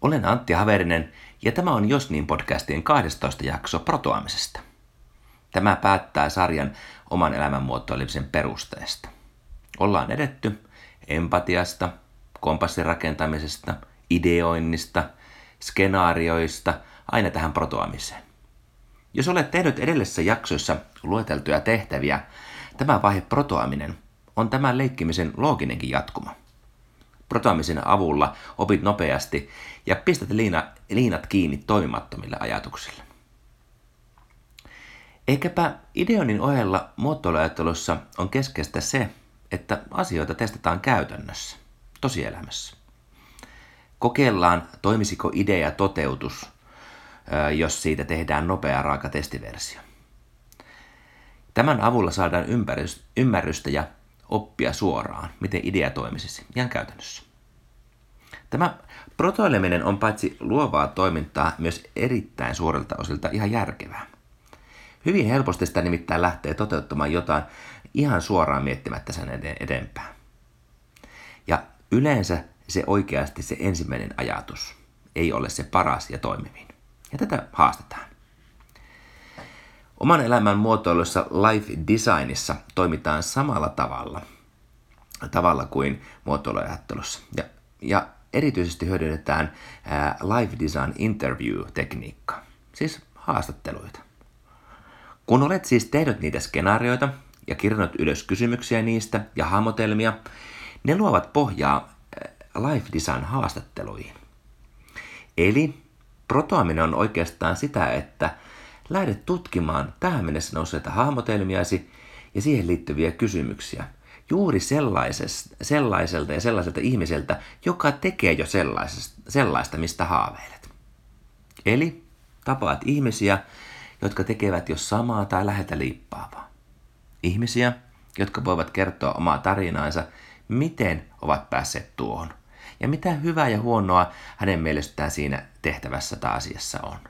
Olen Antti Haverinen ja tämä on Jos niin podcastien 12 jakso protoamisesta. Tämä päättää sarjan oman elämän muotoilemisen perusteesta. Ollaan edetty empatiasta, kompassin rakentamisesta, ideoinnista, skenaarioista aina tähän protoamiseen. Jos olet tehnyt edellisessä jaksoissa lueteltuja tehtäviä, tämä vaihe protoaminen on tämän leikkimisen looginenkin jatkuma. Protoamisen avulla opit nopeasti ja pistät liina, liinat kiinni toimimattomille ajatuksille. Ehkäpä ideonin ohella muotoiluajattelussa on keskeistä se, että asioita testataan käytännössä, tosielämässä. Kokeillaan, toimisiko idea toteutus, jos siitä tehdään nopea raaka testiversio. Tämän avulla saadaan ymmärrystä ja oppia suoraan, miten idea toimisi ihan käytännössä. Tämä protoileminen on paitsi luovaa toimintaa myös erittäin suurelta osilta ihan järkevää. Hyvin helposti sitä nimittäin lähtee toteuttamaan jotain ihan suoraan miettimättä sen edempää. Ja yleensä se oikeasti se ensimmäinen ajatus ei ole se paras ja toimivin. Ja tätä haastetaan. Oman elämän muotoilussa life designissa toimitaan samalla tavalla, tavalla kuin muotoiluajattelussa. Ja, ja erityisesti hyödynnetään ää, life design interview-tekniikkaa, siis haastatteluita. Kun olet siis tehnyt niitä skenaarioita ja kirjannut ylös kysymyksiä niistä ja hahmotelmia, ne luovat pohjaa life design haastatteluihin. Eli protoaminen on oikeastaan sitä, että lähdet tutkimaan tähän mennessä nousseita hahmotelmiasi ja siihen liittyviä kysymyksiä juuri sellaiselta ja sellaiselta ihmiseltä, joka tekee jo sellaista, mistä haaveilet. Eli tapaat ihmisiä, jotka tekevät jo samaa tai lähetä liippaavaa. Ihmisiä, jotka voivat kertoa omaa tarinaansa, miten ovat päässeet tuohon ja mitä hyvää ja huonoa hänen mielestään siinä tehtävässä tai asiassa on.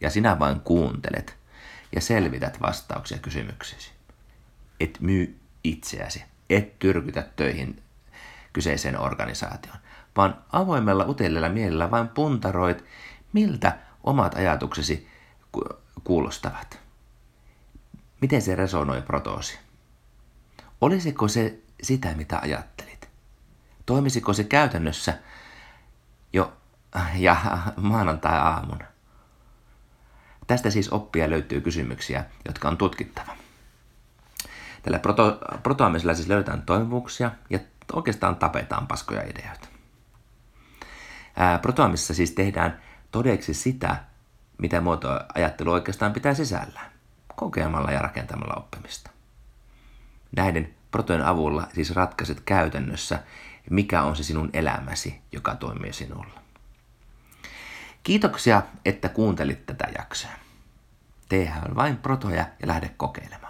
Ja sinä vain kuuntelet ja selvität vastauksia kysymyksiisi. Et myy itseäsi, et tyrkytä töihin kyseiseen organisaatioon, vaan avoimella uteliaalla mielellä vain puntaroit, miltä omat ajatuksesi kuulostavat. Miten se resonoi protoosi? Olisiko se sitä, mitä ajattelit? Toimisiko se käytännössä jo ja maanantai-aamuna? Tästä siis oppia löytyy kysymyksiä, jotka on tutkittava. Tällä proto, protoamisella siis löydetään toimivuuksia ja oikeastaan tapetaan paskoja ideoita. protoamissa siis tehdään todeksi sitä, mitä muotoajattelu oikeastaan pitää sisällään, kokemalla ja rakentamalla oppimista. Näiden protojen avulla siis ratkaiset käytännössä, mikä on se sinun elämäsi, joka toimii sinulla. Kiitoksia, että kuuntelit tätä jaksoa. Teehän vain protoja ja lähde kokeilemaan.